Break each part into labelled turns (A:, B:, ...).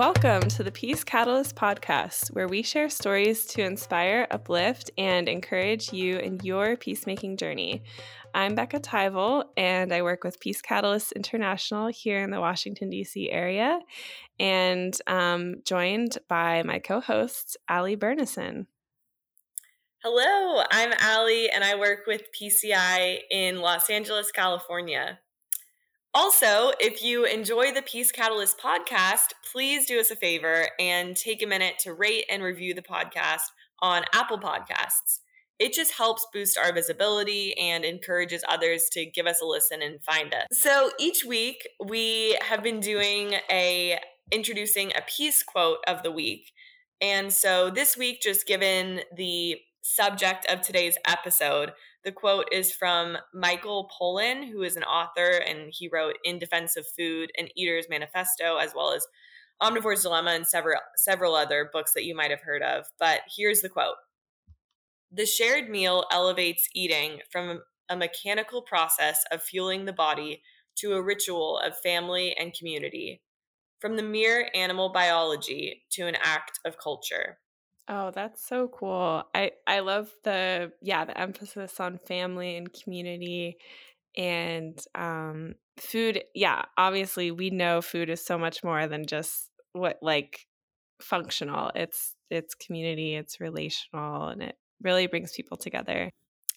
A: Welcome to the Peace Catalyst podcast, where we share stories to inspire, uplift, and encourage you in your peacemaking journey. I'm Becca Tyvel, and I work with Peace Catalyst International here in the Washington, D.C. area, and um, joined by my co host, Ali Bernison.
B: Hello, I'm Ali, and I work with PCI in Los Angeles, California. Also, if you enjoy the Peace Catalyst podcast, please do us a favor and take a minute to rate and review the podcast on Apple Podcasts. It just helps boost our visibility and encourages others to give us a listen and find us. So each week we have been doing a introducing a peace quote of the week. And so this week, just given the subject of today's episode, the quote is from Michael Pollan, who is an author, and he wrote In Defense of Food and Eater's Manifesto, as well as Omnivore's Dilemma and several several other books that you might have heard of. But here's the quote. The shared meal elevates eating from a mechanical process of fueling the body to a ritual of family and community, from the mere animal biology to an act of culture.
A: Oh, that's so cool. I I love the yeah, the emphasis on family and community and um food. Yeah, obviously we know food is so much more than just what like functional. It's it's community, it's relational and it really brings people together.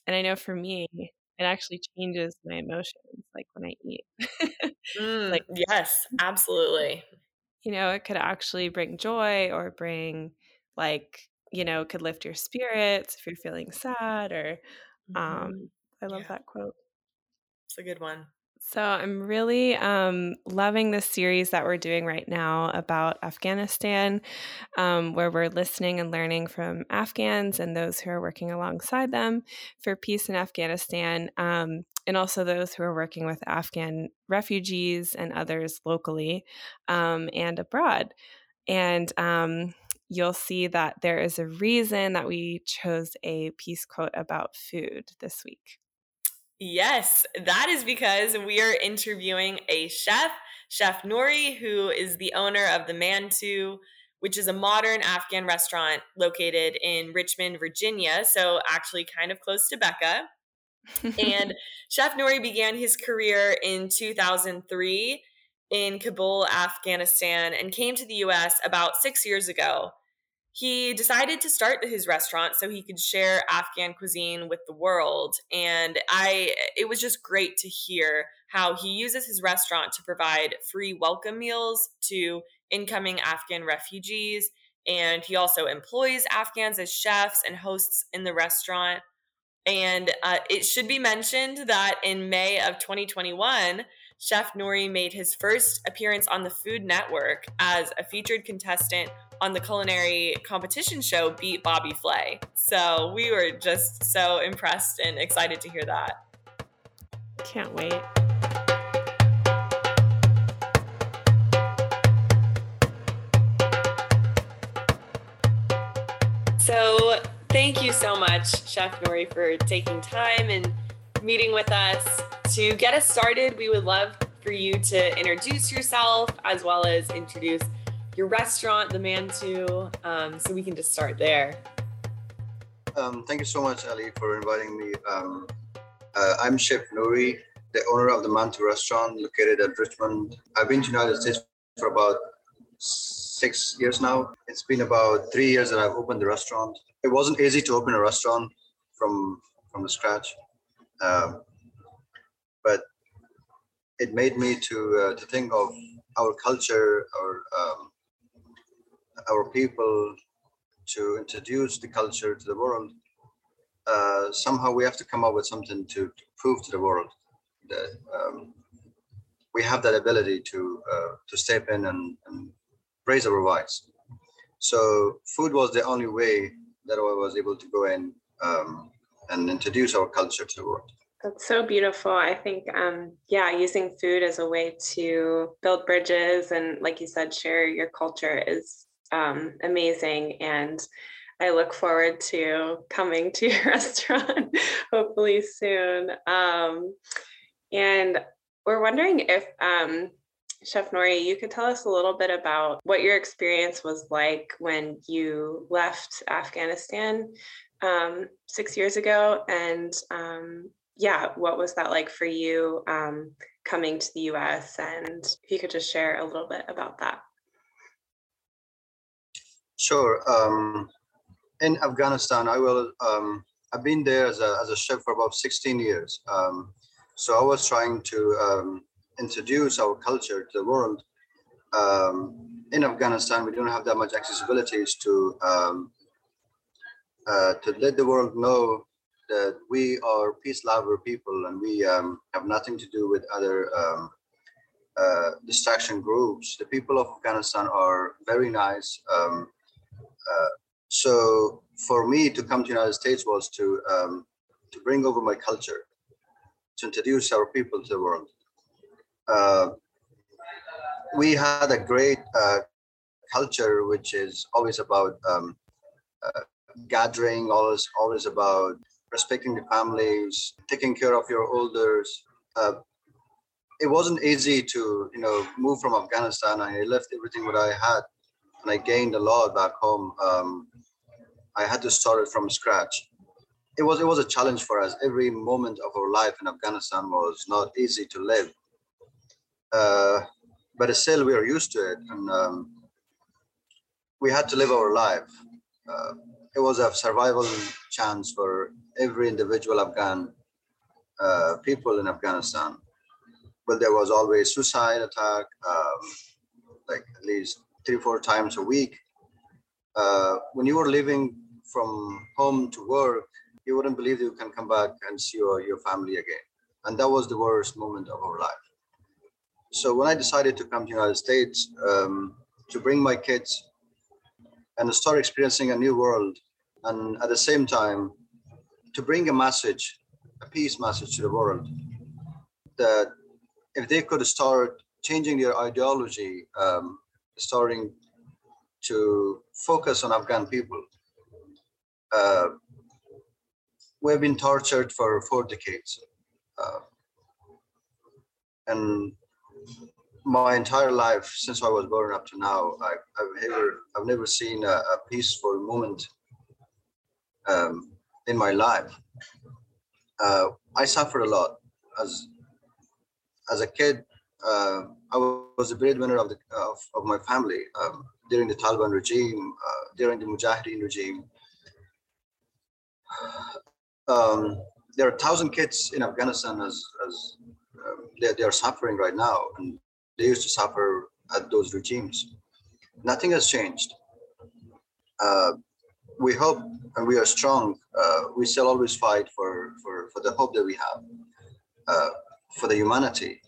A: And I know for me, it actually changes my emotions like when I eat.
B: mm, like yes, absolutely.
A: You know, it could actually bring joy or bring like you know could lift your spirits if you're feeling sad or um mm-hmm. i love yeah. that quote
B: it's a good one
A: so i'm really um, loving this series that we're doing right now about afghanistan um, where we're listening and learning from afghans and those who are working alongside them for peace in afghanistan um, and also those who are working with afghan refugees and others locally um, and abroad and um, you'll see that there is a reason that we chose a peace quote about food this week.
B: Yes, that is because we are interviewing a chef, Chef Nouri, who is the owner of the Mantu, which is a modern Afghan restaurant located in Richmond, Virginia. So, actually, kind of close to Becca. and Chef Nouri began his career in 2003 in Kabul, Afghanistan, and came to the US about six years ago. He decided to start his restaurant so he could share Afghan cuisine with the world. And I it was just great to hear how he uses his restaurant to provide free welcome meals to incoming Afghan refugees. And he also employs Afghans as chefs and hosts in the restaurant. And uh, it should be mentioned that in May of 2021, Chef Nouri made his first appearance on the Food Network as a featured contestant on the culinary competition show Beat Bobby Flay. So we were just so impressed and excited to hear that.
A: Can't wait.
B: So, thank you so much, Chef Nouri, for taking time and meeting with us. To get us started, we would love for you to introduce yourself as well as introduce your restaurant, the Mantu, um, so we can just start there.
C: Um, thank you so much, Ali, for inviting me. Um, uh, I'm Chef Nouri, the owner of the Mantu restaurant located at Richmond. I've been to United States for about six years now. It's been about three years that I've opened the restaurant. It wasn't easy to open a restaurant from from the scratch. Um, but it made me to uh, to think of our culture, our um, our people, to introduce the culture to the world. Uh, somehow we have to come up with something to, to prove to the world that um, we have that ability to uh, to step in and, and raise our voice. So food was the only way that I was able to go in um, and introduce our culture to the world.
A: That's so beautiful. I think, um, yeah, using food as a way to build bridges and, like you said, share your culture is um, amazing. And I look forward to coming to your restaurant hopefully soon. Um, and we're wondering if um, Chef Nouri, you could tell us a little bit about what your experience was like when you left Afghanistan um, six years ago, and um, yeah, what was that like for you um, coming to the US? And if you could just share a little bit about that.
C: Sure. Um, in Afghanistan, I will. Um, I've been there as a, as a chef for about 16 years. Um, so I was trying to introduce our culture to the world. Um, in Afghanistan, we don't have that much accessibility to um, uh, to let the world know that we are peace lover people and we um, have nothing to do with other um, uh, distraction groups. The people of Afghanistan are very nice. Um, uh, so for me to come to the United States was to um, to bring over my culture, to introduce our people to the world. Uh, we had a great uh, culture, which is always about um, uh, gathering, always always about respecting the families, taking care of your elders. Uh, it wasn't easy to you know move from Afghanistan. I left everything what I had, and I gained a lot back home. Um, I had to start it from scratch. It was it was a challenge for us. Every moment of our life in Afghanistan was not easy to live uh, but still, we are used to it, and um, we had to live our life. Uh, it was a survival chance for every individual Afghan uh, people in Afghanistan. But there was always suicide attack, um, like at least three, four times a week. Uh, when you were living from home to work, you wouldn't believe you can come back and see your, your family again. And that was the worst moment of our life. So when I decided to come to the United States um, to bring my kids and start experiencing a new world, and at the same time to bring a message, a peace message to the world, that if they could start changing their ideology, um, starting to focus on Afghan people. Uh, we've been tortured for four decades. Uh, and my entire life since I was born up to now, I, have never I've never seen a, a peaceful moment um, in my life. Uh, I suffered a lot as as a kid. Uh, I was a breadwinner of the of, of my family um, during the Taliban regime, uh, during the Mujahideen regime. Um, there are thousand kids in Afghanistan as as um, they, they are suffering right now, and they used to suffer at those regimes. Nothing has changed. Uh, we hope and we are strong. Uh, we still always fight for, for, for the hope that we have uh, for the humanity.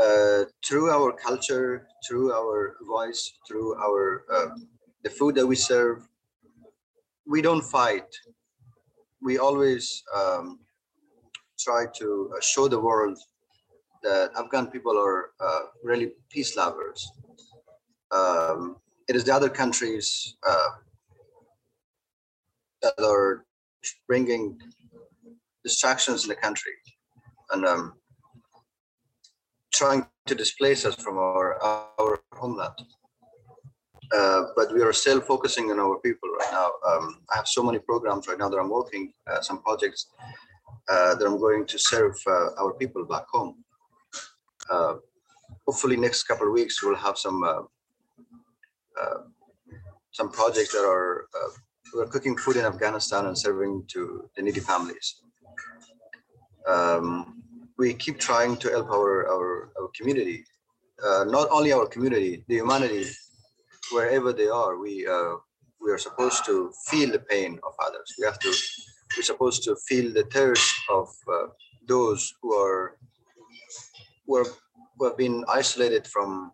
C: Uh, through our culture, through our voice, through our uh, the food that we serve, we don't fight. We always um, try to show the world that Afghan people are uh, really peace lovers. Um, it is the other countries uh, that are bringing distractions in the country and um, trying to displace us from our our homeland. Uh, but we are still focusing on our people right now. Um, I have so many programs right now that I'm working, uh, some projects uh, that I'm going to serve uh, our people back home uh, hopefully next couple of weeks we'll have some uh, uh, some projects that are uh, we're cooking food in Afghanistan and serving to the needy families. Um, we keep trying to help our our, our community, uh, not only our community, the humanity, wherever they are. We uh, we are supposed to feel the pain of others. We have to. We're supposed to feel the thirst of those who are who, are, who have been isolated from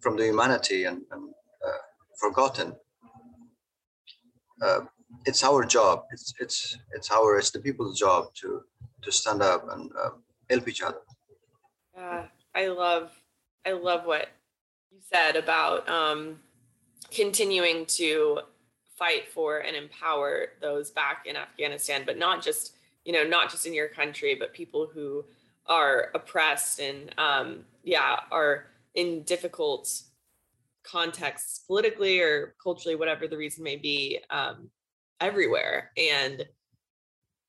C: from the humanity and, and uh, forgotten. Uh, it's our job. It's it's it's our it's the people's job to to stand up and uh, help each other.
B: Yeah, I love I love what you said about um, continuing to fight for and empower those back in Afghanistan, but not just you know not just in your country, but people who are oppressed and um, yeah are in difficult contexts politically or culturally whatever the reason may be um, everywhere. And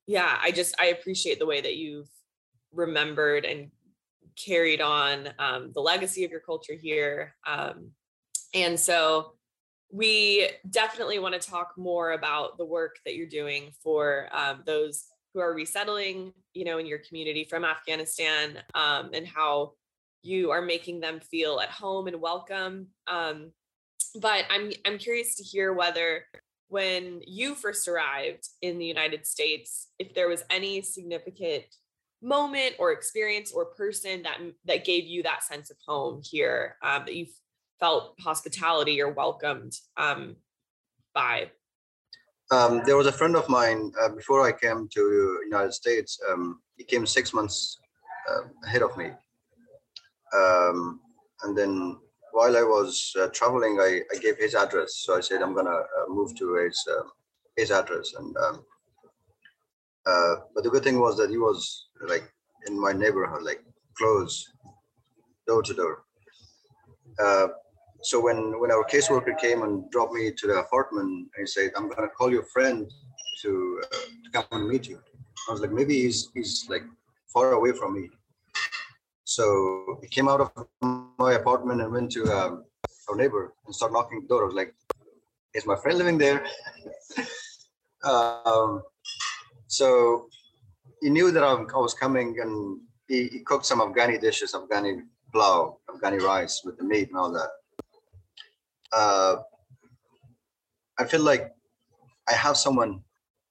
B: yeah i just i appreciate the way that you've remembered and carried on um, the legacy of your culture here. Um, and so we definitely want to talk more about the work that you're doing for um, those who are resettling you know in your community from afghanistan um, and how you are making them feel at home and welcome um, but i'm i'm curious to hear whether when you first arrived in the united states if there was any significant moment or experience or person that that gave you that sense of home here um, that you felt hospitality or welcomed um, by?
C: Um, there was a friend of mine uh, before I came to United States. Um, he came six months uh, ahead of me, um, and then while I was uh, traveling, I, I, gave his address. So I said I'm gonna uh, move to his uh, his address, and um, uh, but the good thing was that he was like in my neighborhood, like close, door to door so when when our caseworker came and dropped me to the apartment he said i'm going to call your friend to, uh, to come and meet you. I was like maybe he's he's like far away from me. So he came out of my apartment and went to um, our neighbor and started knocking the door. I was like is my friend living there? Um, so he knew that I was coming and he, he cooked some afghani dishes afghani plow afghani rice with the meat and all that uh, I feel like I have someone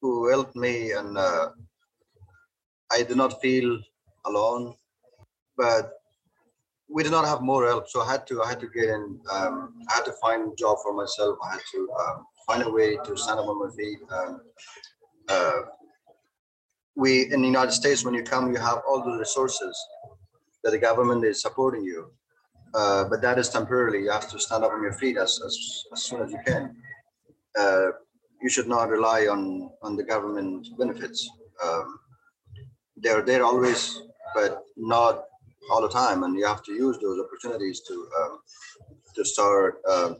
C: who helped me, and uh, I do not feel alone. But we did not have more help, so I had to I had to get in. Um, I had to find a job for myself. I had to um, find a way to stand up on my feet. Um, uh, we in the United States, when you come, you have all the resources that the government is supporting you uh, but that is temporarily. You have to stand up on your feet as, as, as soon as you can. Uh, you should not rely on, on the government benefits. Um, they're there always, but not all the time. And you have to use those opportunities to um, to start uh,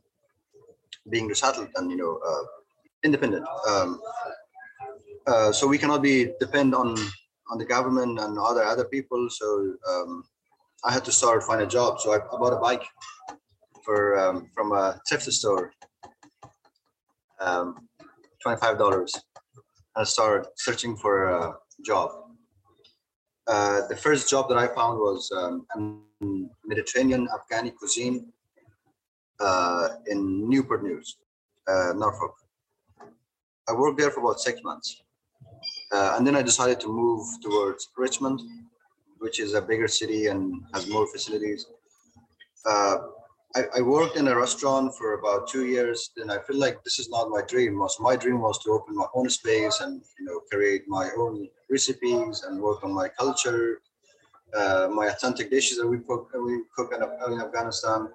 C: being resettled and you know uh, independent. Um, uh, so we cannot be depend on on the government and other other people. So um, I had to start find a job. So I, I bought a bike for um, from a thrift store, um, twenty five dollars. I started searching for a job. Uh, the first job that I found was um, Mediterranean Afghani cuisine uh, in Newport News, uh, Norfolk. I worked there for about six months. Uh, and then I decided to move towards Richmond which is a bigger city and has more facilities. Uh, I, I, worked in a restaurant for about two years. and I feel like this is not my dream. Was my dream was to open my own space and you know create my own recipes and work on my culture, uh, my authentic dishes that we cook we cook in, in Afghanistan.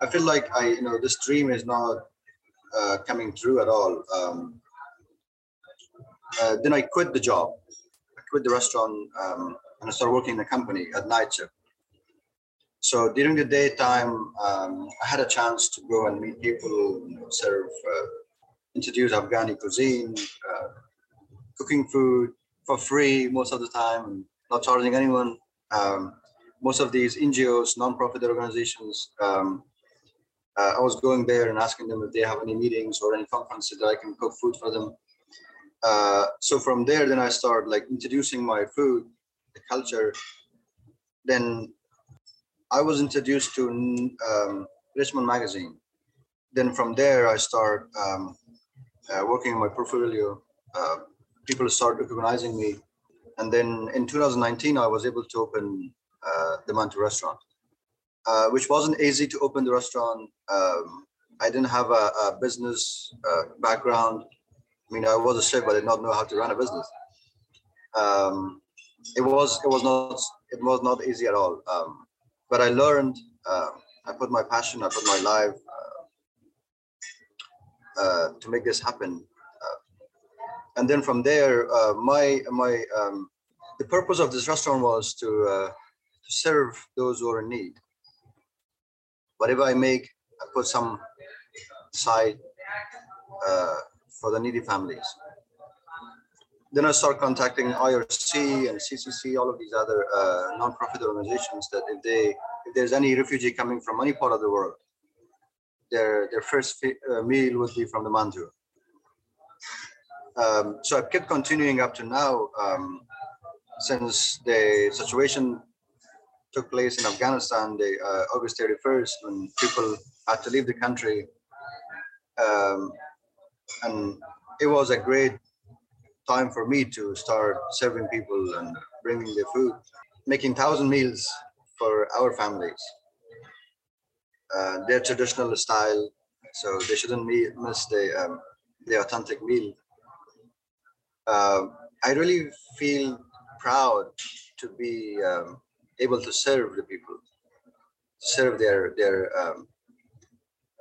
C: I feel like I you know this dream is not uh, coming true at all. Um, uh, then I quit the job. I quit the restaurant. Um, and I started working in a company at night shift. So during the daytime, um, I had a chance to go and meet people, you know, serve, uh, introduce Afghani cuisine, uh, cooking food for free most of the time, not charging anyone. Um, most of these NGOs, non-profit organizations, um, uh, I was going there and asking them if they have any meetings or any conferences that I can cook food for them. Uh, so from there, then I started like introducing my food the culture, then I was introduced to um, Richmond Magazine. Then from there, I start um, uh, working on my portfolio. Uh, people start recognizing me. And then in 2019, I was able to open uh, the Mantu restaurant, uh, which wasn't easy to open the restaurant. Um, I didn't have a, a business uh, background. I mean, I was a chef, but I did not know how to run a business. Um, it was it was not it was not easy at all. Um, but I learned. Uh, I put my passion. I put my life uh, uh, to make this happen. Uh, and then from there, uh, my my um, the purpose of this restaurant was to uh, to serve those who are in need. whatever I make, I put some side uh, for the needy families. Then I start contacting IRC and CCC, all of these other uh, non-profit organizations that if they if there's any refugee coming from any part of the world, their their first uh, meal would be from the mantu. Um, so I've kept continuing up to now um, since the situation took place in Afghanistan, the uh, August 31st, when people had to leave the country. Um, and it was a great time for me to start serving people and bringing the food, making thousand meals for our families. Uh, their traditional style, so they shouldn't miss the um, the authentic meal. Uh, I really feel proud to be um, able to serve the people, serve their their um,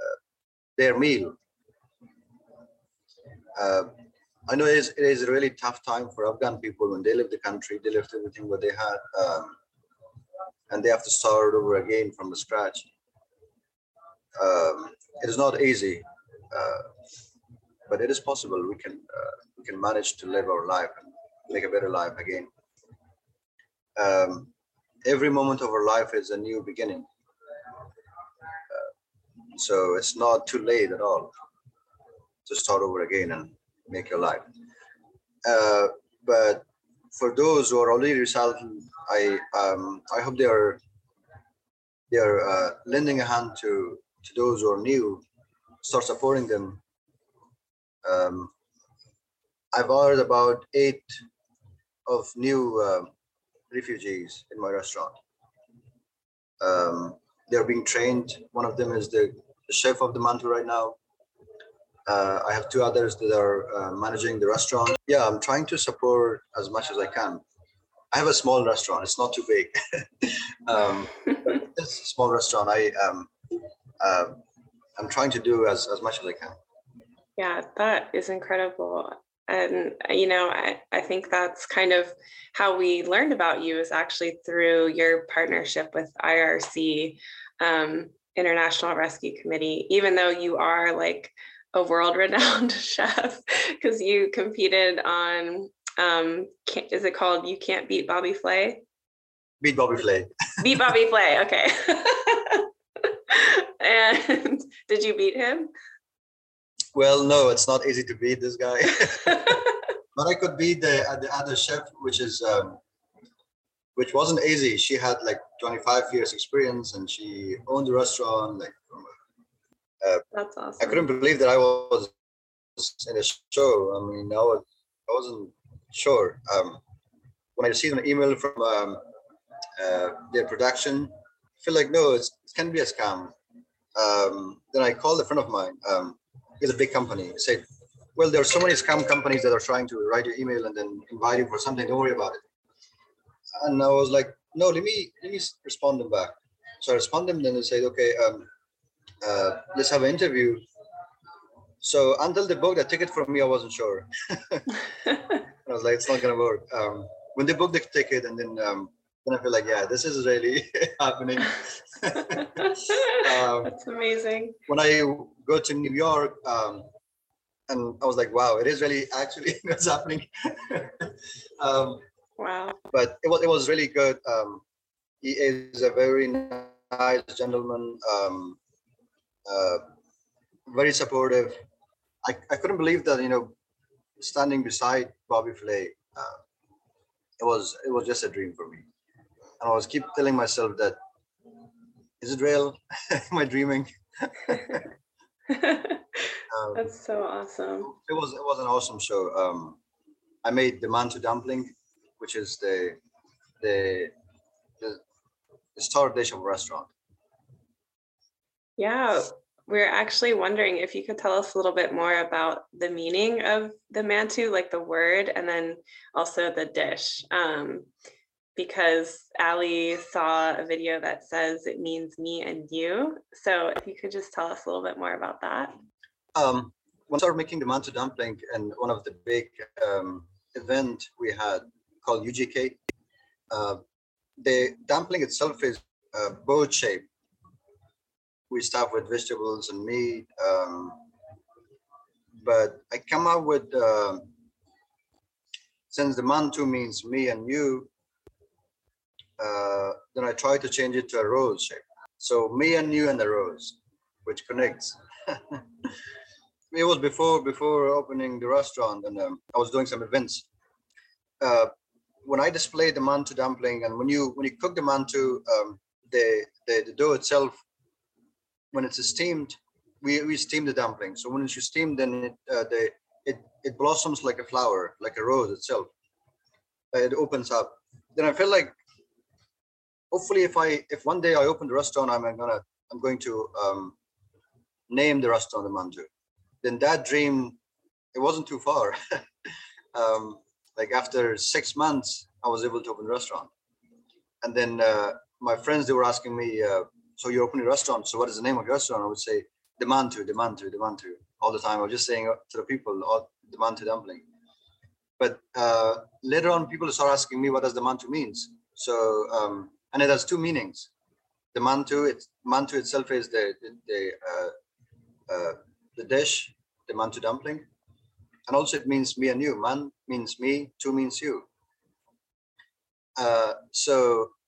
C: uh, their meal. I know it is, it is a really tough time for Afghan people when they leave the country, they left everything what they had, um, and they have to start over again from the scratch. Um, it is not easy, uh, but it is possible. We can uh, we can manage to live our life and make a better life again. Um, every moment of our life is a new beginning. Uh, so it's not too late at all to start over again and make your life. Uh, but for those who are already resettled, I um, I hope they are they are uh, lending a hand to to those who are new, start supporting them. Um, I've ordered about eight of new uh, refugees in my restaurant. Um, they're being trained. One of them is the, the chef of the mantu right now. Uh, I have two others that are uh, managing the restaurant. Yeah, I'm trying to support as much as I can. I have a small restaurant. It's not too big. um, it's a small restaurant. I um, uh, I'm trying to do as, as much as I can.
A: Yeah, that is incredible and you know I, I think that's kind of how we learned about you is actually through your partnership with irc um, international rescue committee even though you are like a world renowned chef because you competed on um, is it called you can't beat bobby flay
C: beat bobby flay
A: beat bobby flay okay and did you beat him
C: well, no, it's not easy to beat this guy. but I could beat the uh, the other chef, which is um, which wasn't easy. She had like 25 years experience, and she owned the restaurant. Like,
A: uh, that's awesome. I
C: couldn't believe that I was in a show. I mean, I was I wasn't sure. Um, when I received an email from um, uh, their production, I feel like no, it can be a scam. Um, then I called a friend of mine. Um, is a big company. Said, well, there are so many scam companies that are trying to write your email and then invite you for something. Don't worry about it. And I was like, no, let me let me respond them back. So I responded them, then they said, okay, um, uh, let's have an interview. So until they booked a ticket for me, I wasn't sure. I was like, it's not gonna work. Um, when they booked the ticket, and then um, then I feel like, yeah, this is really happening.
A: um, That's amazing.
C: When I go to New York, um, and I was like, wow, it is really actually what's happening.
A: um, wow.
C: But it was it was really good. Um, he is a very nice gentleman, um, uh, very supportive. I, I couldn't believe that you know, standing beside Bobby Flay, uh, it was it was just a dream for me and I was keep telling myself that is it real? Am I dreaming?
A: um, That's so awesome.
C: It was it was an awesome show. Um, I made the mantu dumpling, which is the the the, the star dish of a restaurant.
A: Yeah, we're actually wondering if you could tell us a little bit more about the meaning of the mantu, like the word, and then also the dish. Um, because Ali saw a video that says it means me and you. So if you could just tell us a little bit more about that.
C: Um, when I started making the mantu dumpling and one of the big um, event we had called UGK, uh, the dumpling itself is uh, boat shaped. We start with vegetables and meat. Um, but I come up with uh, since the mantu means me and you, uh, then I try to change it to a rose shape. So me and you and the rose, which connects. it was before before opening the restaurant, and um, I was doing some events. Uh, when I display the mantu dumpling, and when you when you cook the mantu, um, the, the the dough itself, when it's steamed, we, we steam the dumpling. So when you steam, then it uh, it it blossoms like a flower, like a rose itself. Uh, it opens up. Then I feel like, hopefully, if I if one day I open the restaurant, I'm gonna I'm going to um, name the restaurant the Mantu. Then that dream, it wasn't too far. um, like after six months, I was able to open the restaurant. And then uh, my friends they were asking me, uh, "So you're opening a restaurant? So what is the name of your restaurant?" I would say, the Mantu, the Mantu, the Mantu all the time. I was just saying to the people, all the Mantu dumpling. But uh, later on, people start asking me what does the mantu means. So, um, and it has two meanings. The mantu, it's mantu itself is the the the, uh, uh, the dish, the mantu dumpling, and also it means me and you. Man means me, tu means you. Uh, so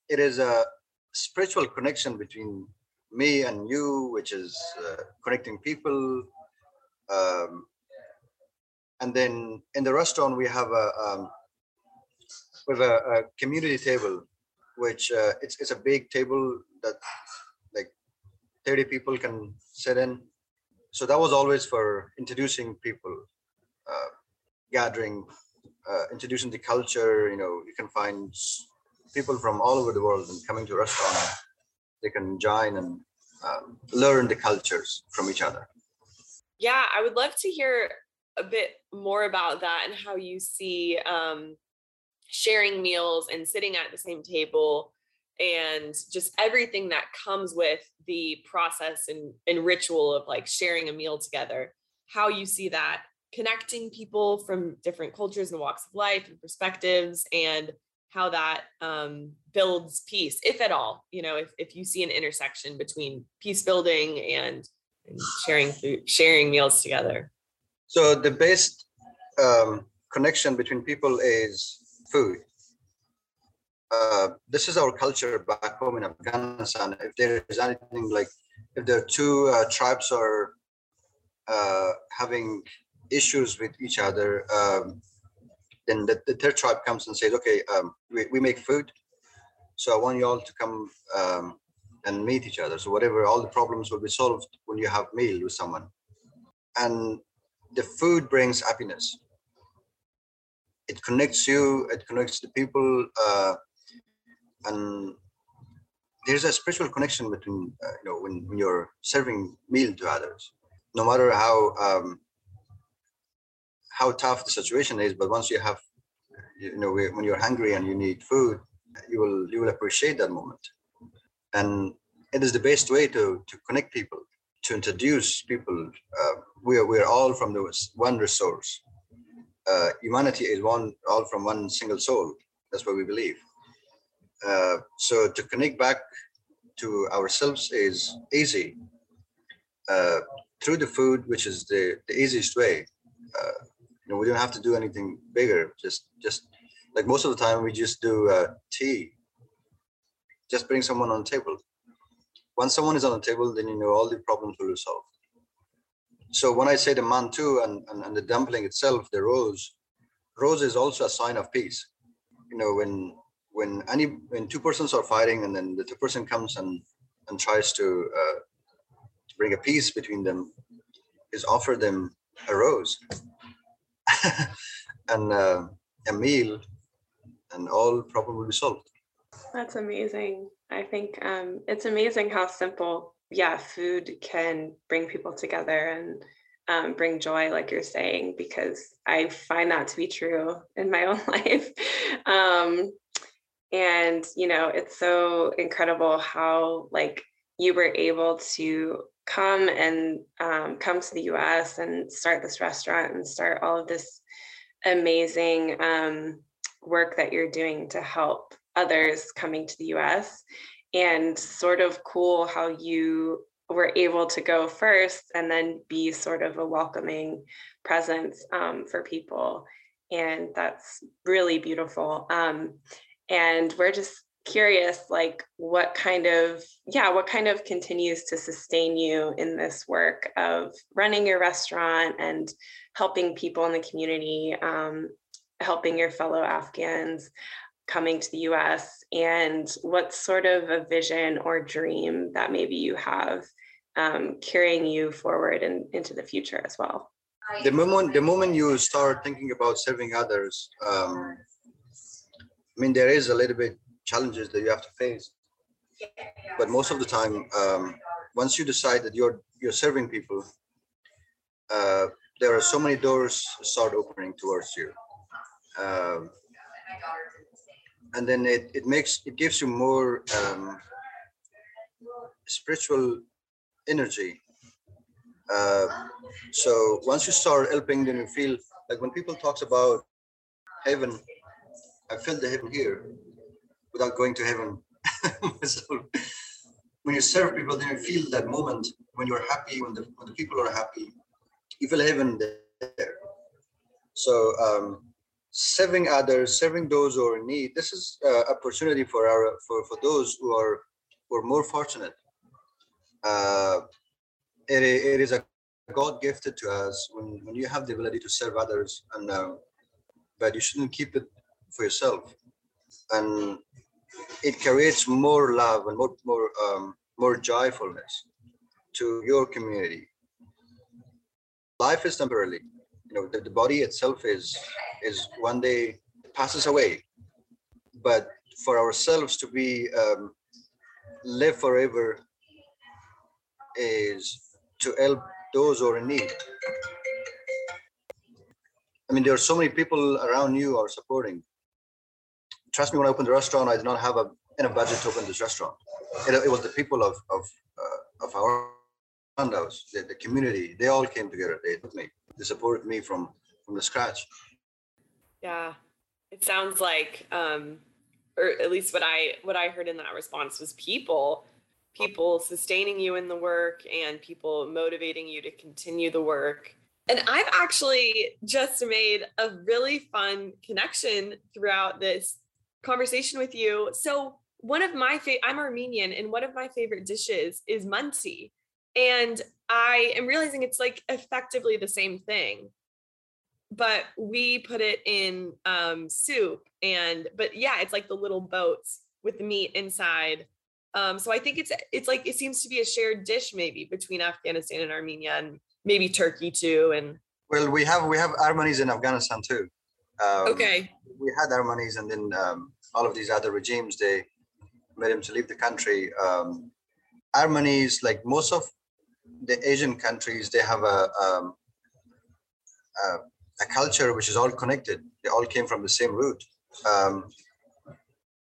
C: it is a spiritual connection between me and you, which is uh, connecting people. Um, and then in the restaurant, we have a um, have a, a, community table, which uh, it's it's a big table that like 30 people can sit in. So that was always for introducing people, uh, gathering, uh, introducing the culture. You know, you can find people from all over the world and coming to a restaurant they can join and um, learn the cultures from each other.
B: Yeah, I would love to hear a bit more about that and how you see um, sharing meals and sitting at the same table and just everything that comes with the process and, and ritual of like sharing a meal together how you see that connecting people from different cultures and walks of life and perspectives and how that um, builds peace, if at all. You know, if, if you see an intersection between peace building and, and sharing food, sharing meals together.
C: So the best um, connection between people is food. Uh, this is our culture back home in Afghanistan. If there is anything like, if there are two uh, tribes are uh, having issues with each other, um, then the, the third tribe comes and says, okay, um, we, we make food. So I want you all to come um, and meet each other. So whatever, all the problems will be solved when you have meal with someone. And the food brings happiness. It connects you, it connects the people, uh, and there's a spiritual connection between, uh, you know, when, when you're serving meal to others, no matter how um, how tough the situation is but once you have you know when you're hungry and you need food you will you will appreciate that moment. And it is the best way to to connect people to introduce people. Uh, we are we're all from the one resource. Uh, humanity is one all from one single soul. That's what we believe. Uh, so to connect back to ourselves is easy. Uh, through the food which is the, the easiest way. Uh, you know, we don't have to do anything bigger. Just, just like most of the time, we just do uh, tea. Just bring someone on the table. Once someone is on the table, then you know all the problems will be solved. So when I say the mantu and, and, and the dumpling itself, the rose, rose is also a sign of peace. You know, when when any when two persons are fighting and then the two person comes and and tries to uh, to bring a peace between them, is offer them a rose and uh, a meal, and all problem will be solved.
A: That's amazing. I think um, it's amazing how simple, yeah, food can bring people together and um, bring joy, like you're saying, because I find that to be true in my own life. Um, and you know, it's so incredible how like you were able to come and um, come to the US and start this restaurant and start all of this amazing um, work that you're doing to help others coming to the US. And sort of cool how you were able to go first and then be sort of a welcoming presence um, for people. And that's really beautiful. Um, and we're just curious like what kind of yeah what kind of continues to sustain you in this work of running your restaurant and helping people in the community um, helping your fellow afghans coming to the us and what sort of a vision or dream that maybe you have um, carrying you forward and into the future as well?
C: The moment the moment you start thinking about serving others um, i mean there is a little bit challenges that you have to face. But most of the time, um, once you decide that you're you're serving people, uh, there are so many doors start opening towards you, um, and then it it makes it gives you more um, spiritual energy. Uh, so once you start helping, then you feel like when people talks about heaven, I feel the heaven here without going to heaven. so when you serve people, then you feel that moment when you're happy, when the, when the people are happy, you feel heaven there. So um, serving others, serving those who are in need, this is uh, opportunity for our for, for those who are who are more fortunate. Uh, it, it is a God gifted to us when, when you have the ability to serve others, and uh, but you shouldn't keep it for yourself. And it creates more love and more more um, more joyfulness to your community. Life is temporarily. You know, the, the body itself is is one day passes away, but for ourselves to be um, live forever is to help those who are in need. I mean, there are so many people around you are supporting trust me, when I opened the restaurant, I did not have a enough budget to open this restaurant. It, it was the people of of uh, of our house, the, the community. They all came together. They took me. They supported me from from the scratch.
B: Yeah, it sounds like, um, or at least what I what I heard in that response was people people sustaining you in the work and people motivating you to continue the work. And I've actually just made a really fun connection throughout this conversation with you. So one of my favorite, I'm Armenian, and one of my favorite dishes is manti. And I am realizing it's like effectively the same thing, but we put it in um, soup. And but yeah, it's like the little boats with the meat inside. Um, so I think it's it's like it seems to be a shared dish maybe between Afghanistan and Armenia and maybe Turkey too. And
C: well, we have we have Armenians in Afghanistan too.
B: Um, okay.
C: We had Armenians, and then um, all of these other regimes they made him to leave the country. Um, Armenians, like most of the Asian countries, they have a, um, a, a culture which is all connected. They all came from the same root. Um,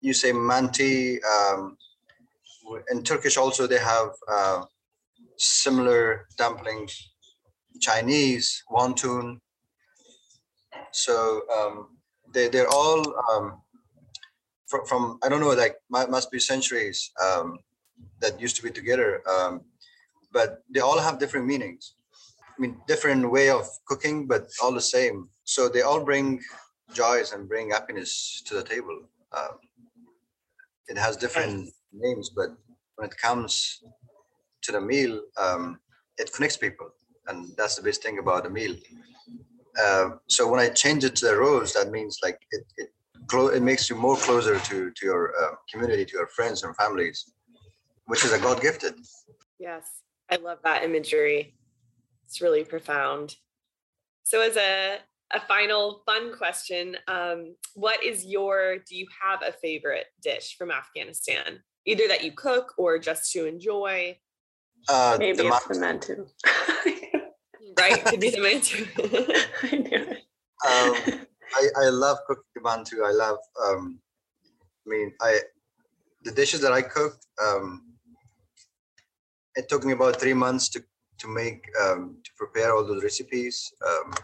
C: you say manti. Um, in Turkish also they have uh, similar dumplings. Chinese wonton. So um, they they're all um, from, from I don't know, like must be centuries um, that used to be together, um, but they all have different meanings. I mean, different way of cooking, but all the same. So they all bring joys and bring happiness to the table. Um, it has different names, but when it comes to the meal, um, it connects people, and that's the best thing about the meal. Uh, so when I change it to the rose, that means like it, it it makes you more closer to to your uh, community, to your friends and families, which is a God gifted.
B: Yes, I love that imagery. It's really profound. So, as a a final fun question, um, what is your? Do you have a favorite dish from Afghanistan, either that you cook or just to enjoy?
A: Uh, Maybe the it's the mantu.
B: Right, could be the mantu. I knew
C: it. Um, I, I love cooking the mantu. I love, um, I mean, I the dishes that I cooked, um, it took me about three months to to make um, to prepare all those recipes. Um,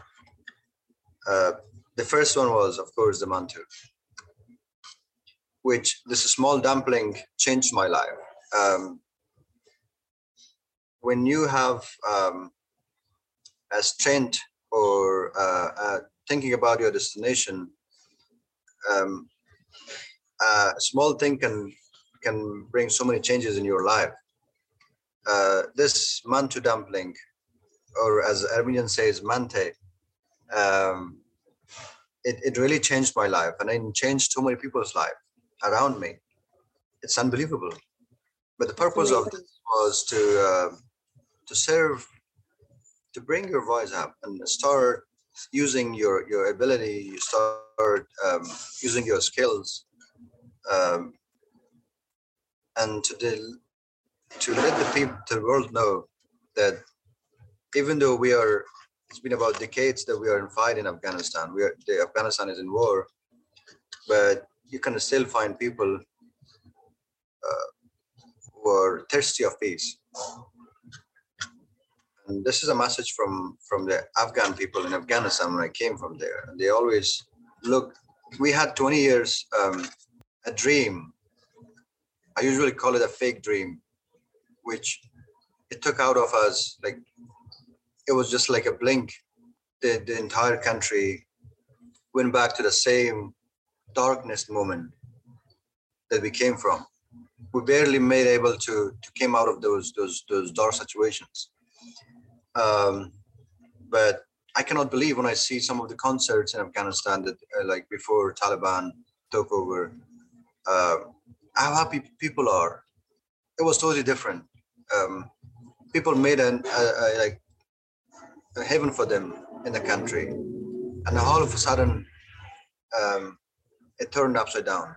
C: uh, the first one was, of course, the mantu, which this small dumpling changed my life. Um, when you have um, a strength or uh, uh, thinking about your destination, um, a small thing can can bring so many changes in your life. Uh, this mantu dumpling, or as Armenian says, mante, um, it, it really changed my life and it changed so many people's life around me. It's unbelievable. But the purpose of this was to uh, to serve, to bring your voice up and start using your your ability. You start um, using your skills, um, and to the, to let the people, the world know that even though we are, it's been about decades that we are in fight in Afghanistan. We are, the Afghanistan is in war, but you can still find people uh, who are thirsty of peace. And this is a message from from the Afghan people in Afghanistan when I came from there. They always look. We had 20 years um, a dream. I usually call it a fake dream, which it took out of us like it was just like a blink. The the entire country went back to the same darkness moment that we came from. We barely made able to to came out of those those those dark situations. Um, but I cannot believe when I see some of the concerts in Afghanistan that uh, like before Taliban took over, uh, how happy people are. It was totally different. Um, people made an like a heaven for them in the country, and all of a sudden, um, it turned upside down.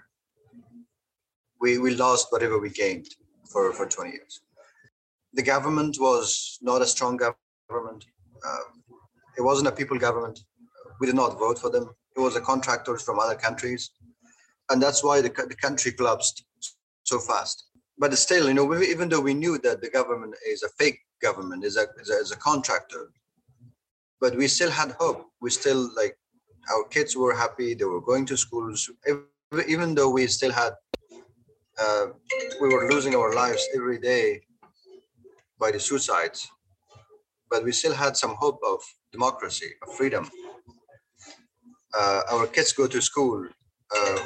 C: We we lost whatever we gained for for 20 years. The government was not a strong government. Um, it wasn't a people government. We did not vote for them. It was the contractors from other countries, and that's why the, the country collapsed so fast. But still, you know, we, even though we knew that the government is a fake government, is a, is a is a contractor, but we still had hope. We still like our kids were happy. They were going to schools, even though we still had uh, we were losing our lives every day by the suicides but we still had some hope of democracy, of freedom. Uh, our kids go to school. Uh,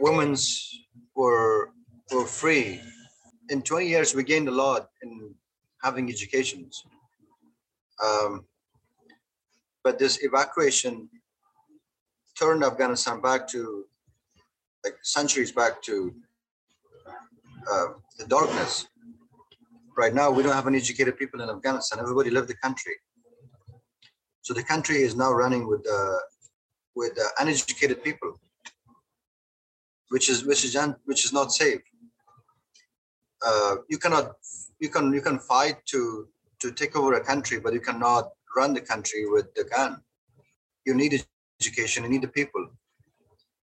C: women's were were free. In 20 years, we gained a lot in having educations. Um, but this evacuation turned Afghanistan back to like centuries back to uh, the darkness right now we don't have any educated people in Afghanistan. Everybody left the country. So the country is now running with uh, with uh, uneducated people, which is which is which is not safe. Uh, you cannot you can you can fight to to take over a country, but you cannot run the country with the gun. You need education. You need the people.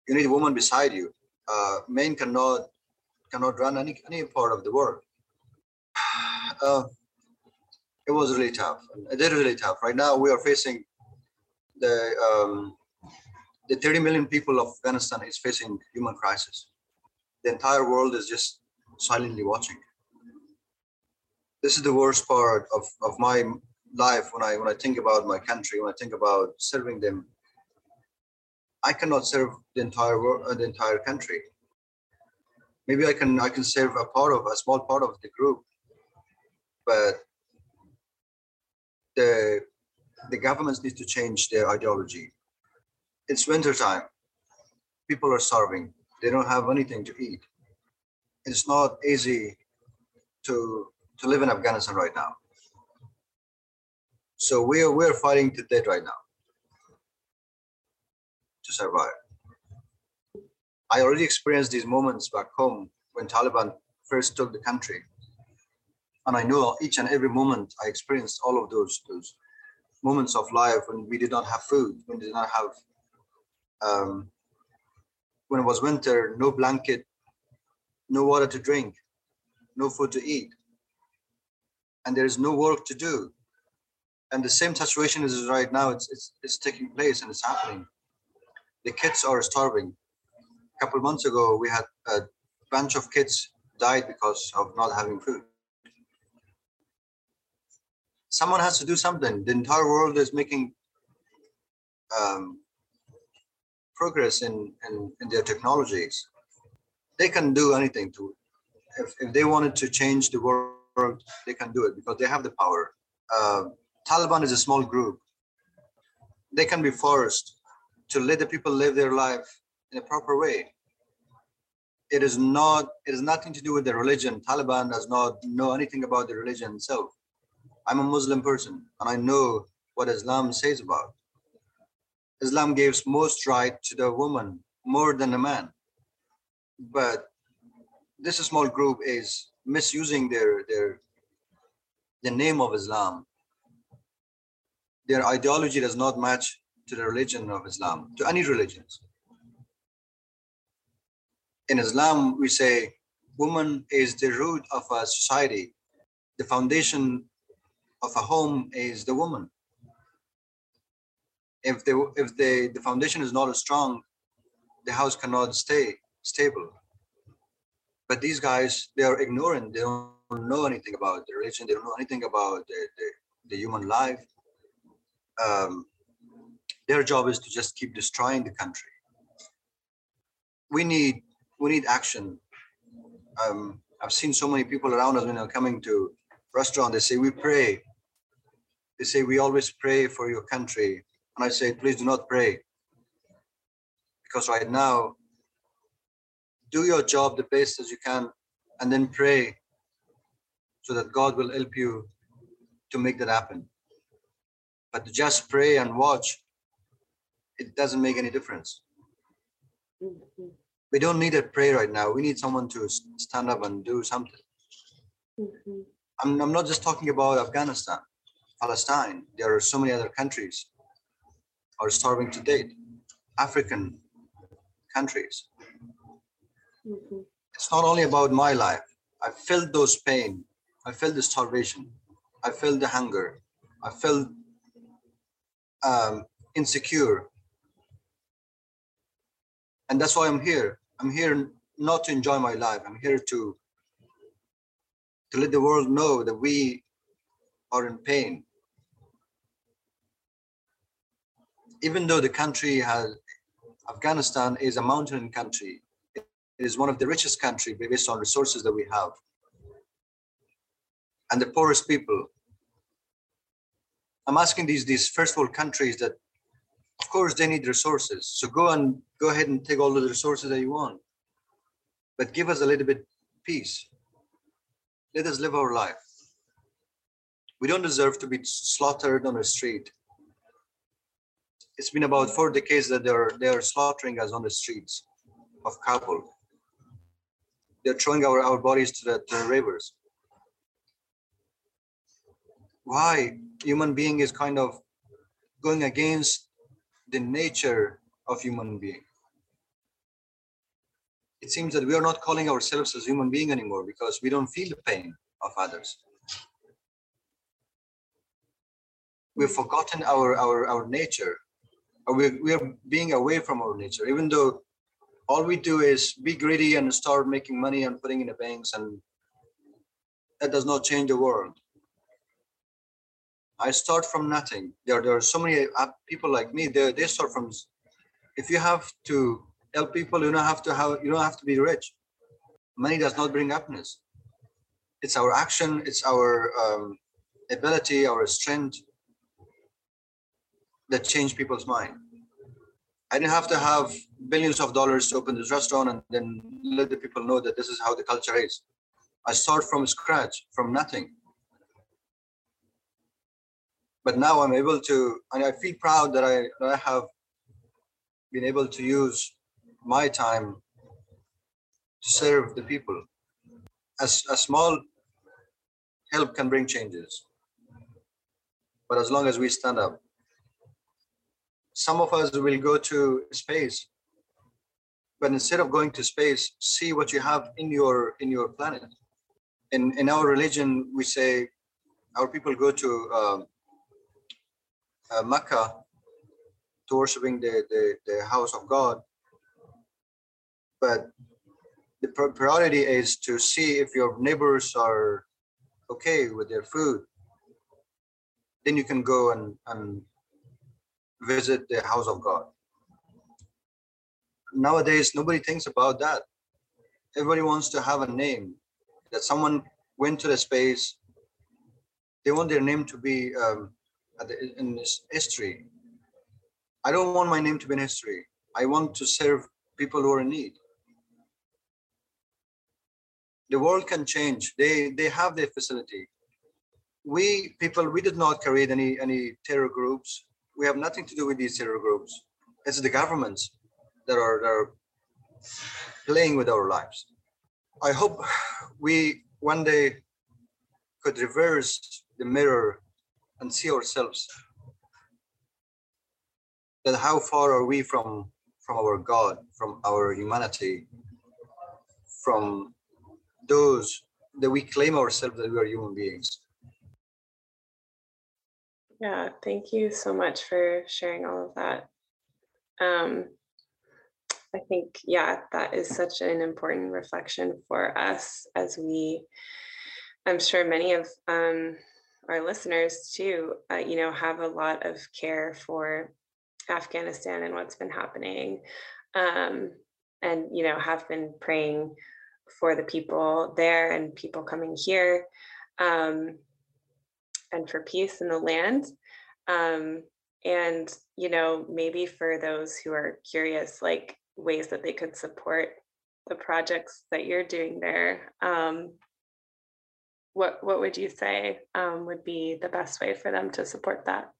C: You need a woman beside you. Uh, men cannot cannot run any any part of the world uh, it was really tough. It is really tough. Right now, we are facing the um, the 30 million people of Afghanistan is facing human crisis. The entire world is just silently watching. This is the worst part of, of my life when I when I think about my country, when I think about serving them. I cannot serve the entire world, uh, the entire country. Maybe I can I can serve a part of a small part of the group, but the the governments need to change their ideology. It's winter time. People are starving. They don't have anything to eat. It's not easy to to live in Afghanistan right now. So we're we're fighting to death right now to survive. I already experienced these moments back home when Taliban first took the country and I know each and every moment I experienced all of those those moments of life when we did not have food, when we did not have um, when it was winter, no blanket, no water to drink, no food to eat, and there is no work to do. And the same situation is right now. It's it's, it's taking place and it's happening. The kids are starving. A couple months ago, we had a bunch of kids died because of not having food someone has to do something. The entire world is making um, progress in, in, in their technologies. They can do anything to, if, if they wanted to change the world, they can do it because they have the power. Uh, Taliban is a small group. They can be forced to let the people live their life in a proper way. It is not, it has nothing to do with the religion. Taliban does not know anything about the religion itself. I'm a Muslim person and I know what Islam says about. Islam gives most right to the woman more than the man. But this small group is misusing their their the name of Islam. Their ideology does not match to the religion of Islam, to any religions. In Islam, we say woman is the root of a society. The foundation of a home is the woman. If the if the, the foundation is not strong, the house cannot stay stable. But these guys, they are ignorant. They don't know anything about the religion. They don't know anything about the, the, the human life. Um, their job is to just keep destroying the country. We need we need action. Um, I've seen so many people around us when they're coming to restaurant. They say we pray. They say we always pray for your country, and I say please do not pray because right now do your job the best as you can and then pray so that God will help you to make that happen. But to just pray and watch, it doesn't make any difference. Mm-hmm. We don't need a prayer right now. We need someone to stand up and do something. Mm-hmm. I'm, I'm not just talking about Afghanistan, Palestine. There are so many other countries are starving to date. African countries. Mm-hmm. It's not only about my life. I felt those pain. I felt the starvation. I felt the hunger. I felt um, insecure. And that's why I'm here. I'm here not to enjoy my life. I'm here to to let the world know that we are in pain. Even though the country has Afghanistan is a mountain country, it is one of the richest countries based on resources that we have. And the poorest people. I'm asking these, these first world countries that, of course, they need resources. So go and go ahead and take all the resources that you want. But give us a little bit peace. Let us live our life. We don't deserve to be slaughtered on the street. It's been about four decades that they're they're slaughtering us on the streets of Kabul they're throwing our, our bodies to the, to the rivers. Why human being is kind of going against the nature of human being. It seems that we are not calling ourselves as human being anymore because we don't feel the pain of others. We've forgotten our, our, our nature. Or we're, we're being away from our nature, even though all we do is be greedy and start making money and putting in the banks and that does not change the world. I start from nothing. There, there are so many uh, people like me they, they start from if you have to help people you don't have to have you don't have to be rich. Money does not bring happiness. It's our action it's our um, ability our strength that change people's mind I didn't have to have billions of dollars to open this restaurant and then let the people know that this is how the culture is. I start from scratch, from nothing. But now I'm able to, and I feel proud that I, that I have been able to use my time to serve the people. As a small help can bring changes. But as long as we stand up, some of us will go to space but instead of going to space see what you have in your in your planet. In in our religion we say our people go to um, uh, Mecca to worshiping the, the the house of God. But the priority is to see if your neighbors are okay with their food. Then you can go and, and visit the house of God. Nowadays, nobody thinks about that. Everybody wants to have a name that someone went to the space. They want their name to be um, in history. I don't want my name to be in history. I want to serve people who are in need. The world can change. They they have their facility. We people we did not create any any terror groups. We have nothing to do with these terror groups. It's the governments that are, that are playing with our lives. I hope we one day could reverse the mirror and see ourselves that how far are we from from our god from our humanity from those that we claim ourselves that we are human beings
A: yeah thank you so much for sharing all of that. Um, i think yeah that is such an important reflection for us as we i'm sure many of um, our listeners too, uh, you know, have a lot of care for Afghanistan and what's been happening, um, and you know, have been praying for the people there and people coming here, um, and for peace in the land. Um, and you know, maybe for those who are curious, like ways that they could support the projects that you're doing there. Um, what what would you say um, would be the best way for them to support that?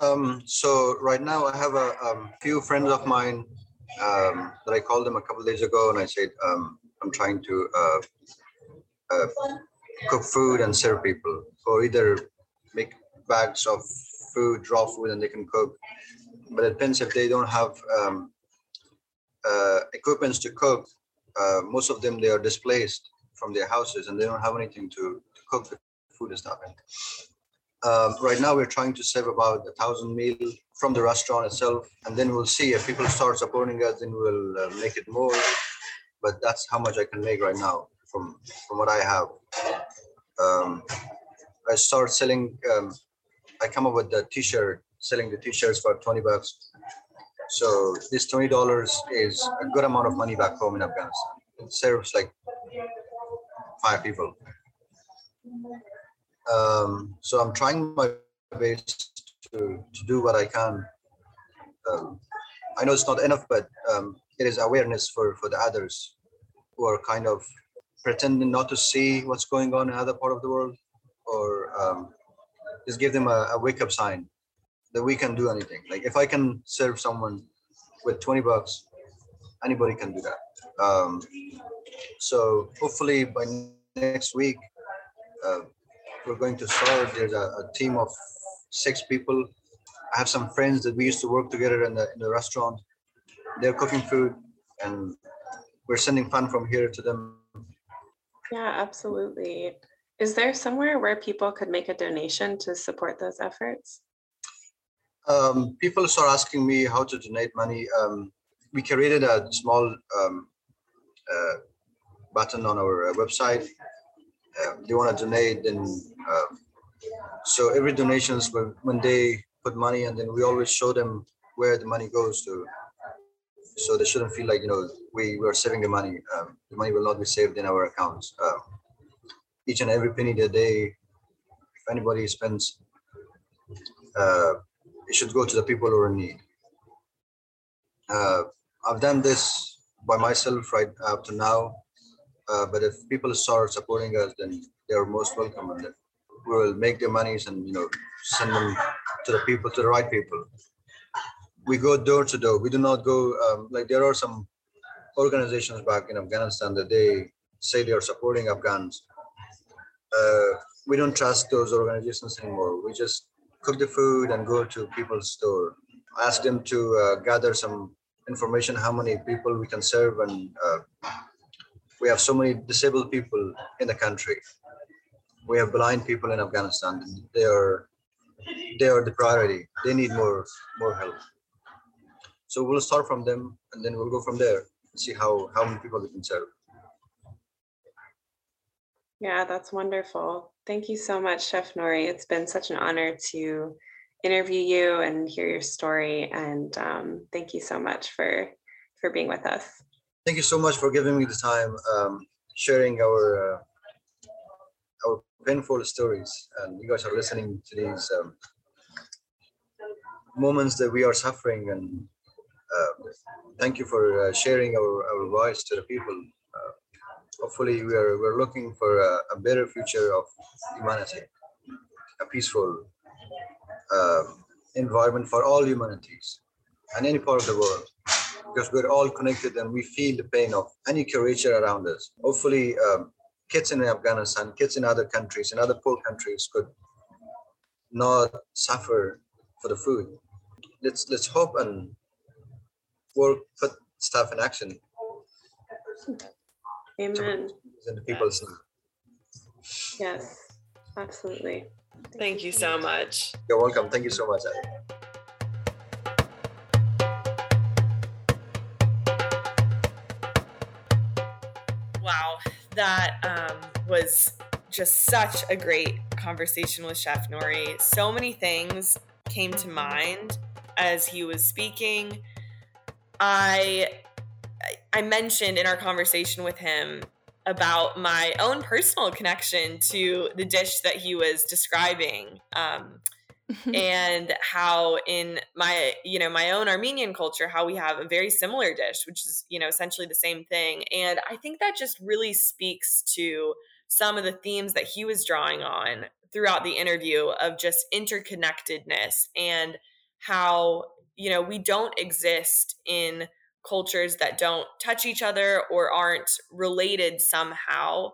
C: Um, so right now I have a um, few friends of mine um, that I called them a couple days ago, and I said um, I'm trying to uh, uh, cook food and serve people, or either make bags of food, raw food, and they can cook. But it depends if they don't have um, uh, equipments to cook. Uh, most of them they are displaced from their houses and they don't have anything to, to cook the food stuff. And um, right now we're trying to save about a thousand meal from the restaurant itself, and then we'll see if people start supporting us, then we'll uh, make it more. But that's how much I can make right now from from what I have. Um, I start selling. Um, I come up with the T-shirt, selling the T-shirts for twenty bucks. So this twenty dollars is a good amount of money back home in Afghanistan. It serves like five people. Um, so I'm trying my best to, to do what I can. Um, I know it's not enough, but um, it is awareness for, for the others who are kind of pretending not to see what's going on in other part of the world, or um, just give them a, a wake up sign that we can do anything. Like if I can serve someone with 20 bucks, anybody can do that. Um, so hopefully by next week, uh, we're going to start. There's a, a, team of six people. I have some friends that we used to work together in the in the restaurant. They're cooking food, and we're sending fun from here to them.
A: Yeah, absolutely. Is there somewhere where people could make a donation to support those efforts?
C: Um, people start asking me how to donate money. Um, we created a small um, uh, button on our uh, website. Uh, they want to donate, then uh, so every donations when they put money, and then we always show them where the money goes to. So they shouldn't feel like you know we were saving the money. Um, the money will not be saved in our accounts. Uh, each and every penny that they, if anybody spends, uh, it should go to the people who are in need. Uh, I've done this by myself right up to now. Uh, but if people start supporting us, then they are most welcome, and we will make their monies and you know send them to the people, to the right people. We go door to door. We do not go um, like there are some organizations back in Afghanistan that they say they are supporting Afghans. Uh, we don't trust those organizations anymore. We just cook the food and go to people's store. Ask them to uh, gather some information, how many people we can serve, and uh, we have so many disabled people in the country. We have blind people in Afghanistan. They are they are the priority. They need more more help. So we'll start from them, and then we'll go from there and see how how many people we can serve.
A: Yeah, that's wonderful. Thank you so much, Chef Nouri. It's been such an honor to interview you and hear your story. And um, thank you so much for for being with us.
C: Thank you so much for giving me the time, um, sharing our uh, our painful stories, and you guys are listening to these um, moments that we are suffering. And uh, thank you for uh, sharing our, our voice to the people. Uh, hopefully, we are we're looking for a, a better future of humanity, a peaceful um, environment for all humanities and any part of the world because we're all connected and we feel the pain of any creature around us. Hopefully, um, kids in Afghanistan, kids in other countries, in other poor countries could not suffer for the food. Let's let's hope and work, put stuff in action.
A: Amen.
C: In the people's
A: Yes, absolutely.
B: Thank, Thank you so much.
C: You're welcome. Thank you so much.
B: Wow, that um, was just such a great conversation with Chef Nouri. So many things came to mind as he was speaking. I I mentioned in our conversation with him about my own personal connection to the dish that he was describing. Um, and how in my you know my own armenian culture how we have a very similar dish which is you know essentially the same thing and i think that just really speaks to some of the themes that he was drawing on throughout the interview of just interconnectedness and how you know we don't exist in cultures that don't touch each other or aren't related somehow.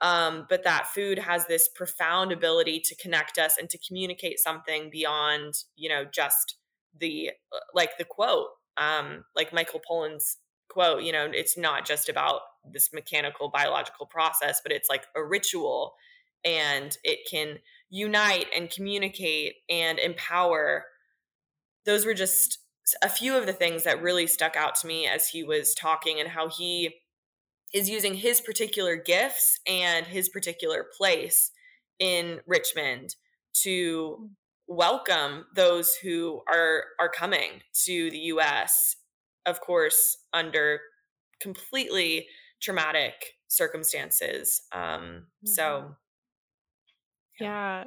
B: Um, but that food has this profound ability to connect us and to communicate something beyond, you know, just the uh, like the quote, um, like Michael Pollan's quote. You know, it's not just about this mechanical biological process, but it's like a ritual, and it can unite and communicate and empower. Those were just a few of the things that really stuck out to me as he was talking and how he is using his particular gifts and his particular place in Richmond to welcome those who are are coming to the US of course under completely traumatic circumstances um so
A: mm-hmm. yeah. yeah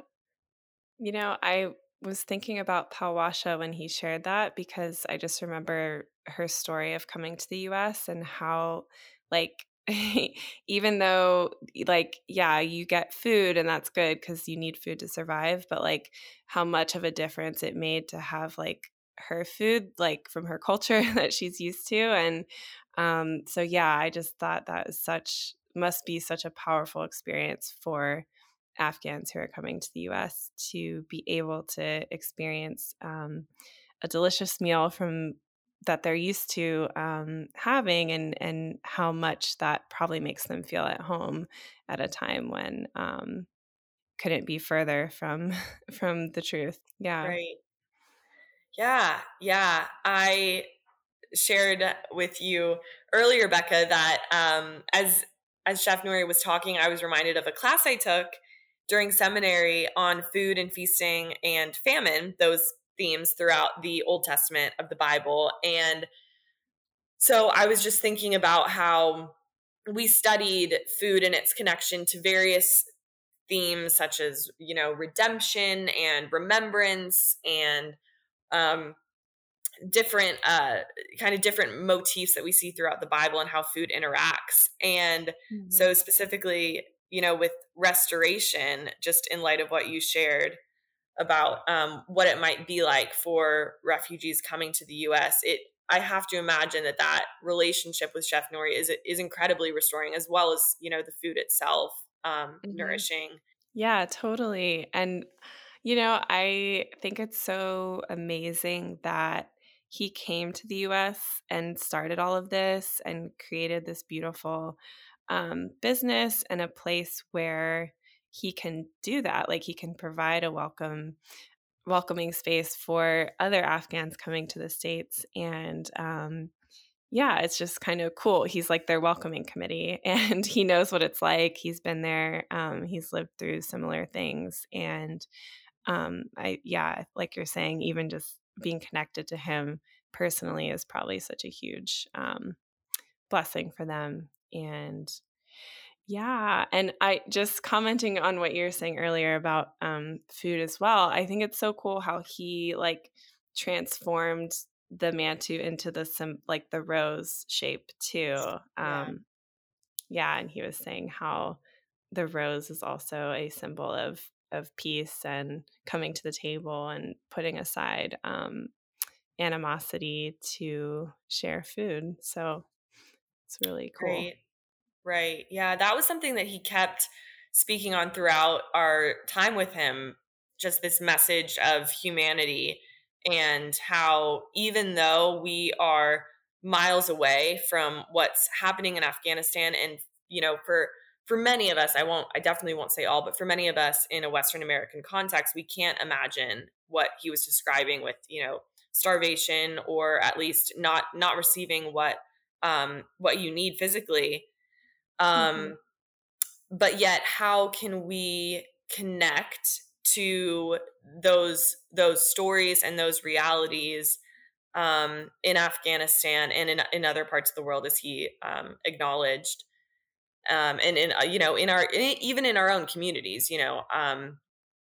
A: you know i was thinking about Palwasha when he shared that because I just remember her story of coming to the US and how like even though like yeah you get food and that's good because you need food to survive but like how much of a difference it made to have like her food like from her culture that she's used to and um so yeah i just thought that was such must be such a powerful experience for Afghans who are coming to the US to be able to experience um, a delicious meal from that they're used to um, having and and how much that probably makes them feel at home at a time when um, couldn't be further from from the truth. Yeah.
B: Right. Yeah. Yeah. I shared with you earlier, Becca, that um, as as Chef Nouri was talking, I was reminded of a class I took during seminary on food and feasting and famine, those themes throughout the Old Testament of the Bible. And so I was just thinking about how we studied food and its connection to various themes such as, you know, redemption and remembrance and um, different uh, kind of different motifs that we see throughout the bible and how food interacts and mm-hmm. so specifically you know, with restoration, just in light of what you shared about um, what it might be like for refugees coming to the U.S. It, I have to imagine that that relationship with Chef Nouri is is incredibly restoring, as well as you know the food itself, um, mm-hmm. nourishing.
A: Yeah, totally. And you know, I think it's so amazing that he came to the US and started all of this and created this beautiful um, business and a place where he can do that. Like he can provide a welcome, welcoming space for other Afghans coming to the states, and um, yeah, it's just kind of cool. He's like their welcoming committee and he knows what it's like. He's been there. Um, he's lived through similar things. And um, I, yeah, like you're saying, even just being connected to him personally is probably such a huge um, blessing for them. And yeah, and I just commenting on what you were saying earlier about um, food as well. I think it's so cool how he like transformed the mantu into the some like the rose shape too. Um, yeah. yeah, and he was saying how the rose is also a symbol of of peace and coming to the table and putting aside um, animosity to share food. So it's really cool.
B: Great. Right. Yeah, that was something that he kept speaking on throughout our time with him. Just this message of humanity and how even though we are miles away from what's happening in Afghanistan and you know for for many of us I won't I definitely won't say all but for many of us in a western american context we can't imagine what he was describing with you know starvation or at least not not receiving what um what you need physically um mm-hmm. but yet how can we connect to those those stories and those realities um, in Afghanistan and in in other parts of the world, as he um, acknowledged, um, and in uh, you know in our in, even in our own communities, you know, um,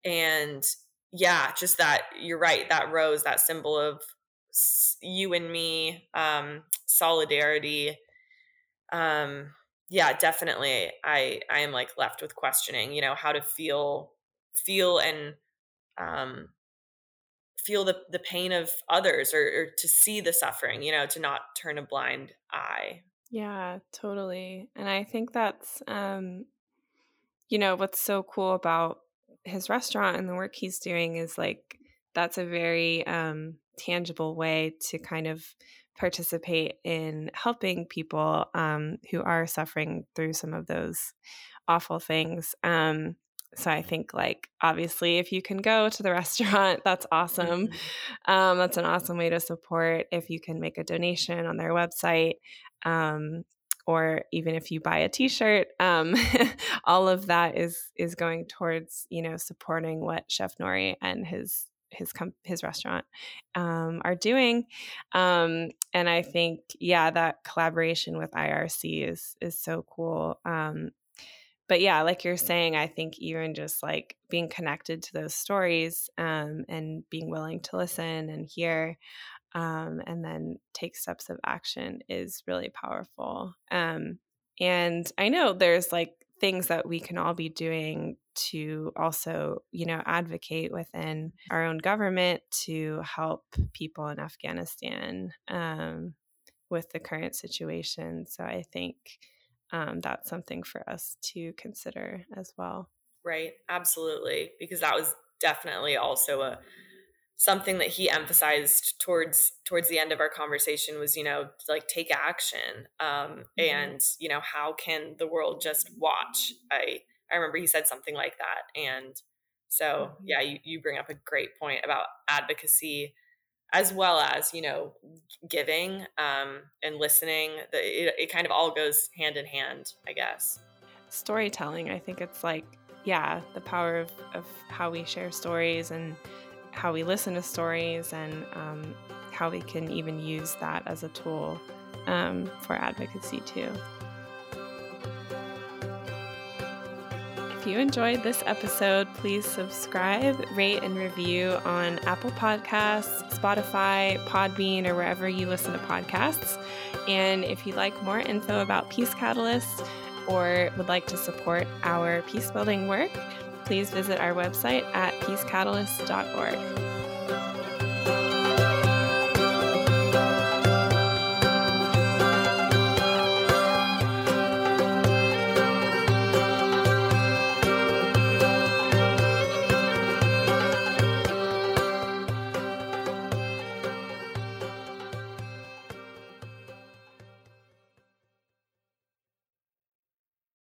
B: and yeah, just that you're right. That rose, that symbol of you and me, um, solidarity. Um, yeah, definitely. I I am like left with questioning, you know, how to feel feel and um, feel the, the pain of others or, or to see the suffering, you know, to not turn a blind eye.
A: Yeah, totally. And I think that's, um, you know, what's so cool about his restaurant and the work he's doing is like that's a very um, tangible way to kind of participate in helping people um, who are suffering through some of those awful things. Um, so I think like obviously if you can go to the restaurant, that's awesome. Mm-hmm. Um, that's an awesome way to support. If you can make a donation on their website, um, or even if you buy a T-shirt, um, all of that is is going towards you know supporting what Chef Nouri and his his com- his restaurant um, are doing um, and i think yeah that collaboration with irc is is so cool um, but yeah, like you're saying, I think even just like being connected to those stories um, and being willing to listen and hear um, and then take steps of action is really powerful. Um, and I know there's like things that we can all be doing to also, you know, advocate within our own government to help people in Afghanistan um, with the current situation. So I think um, that's something for us to consider as well.
B: Right, absolutely, because that was definitely also a something that he emphasized towards towards the end of our conversation was you know like take action um, mm-hmm. and you know how can the world just watch i i remember he said something like that and so mm-hmm. yeah you, you bring up a great point about advocacy as well as you know giving um, and listening it, it kind of all goes hand in hand i guess
A: storytelling i think it's like yeah the power of, of how we share stories and how we listen to stories and um, how we can even use that as a tool um, for advocacy too If you enjoyed this episode, please subscribe, rate, and review on Apple Podcasts, Spotify, Podbean, or wherever you listen to podcasts. And if you'd like more info about Peace Catalyst or would like to support our peace building work, please visit our website at peacecatalyst.org.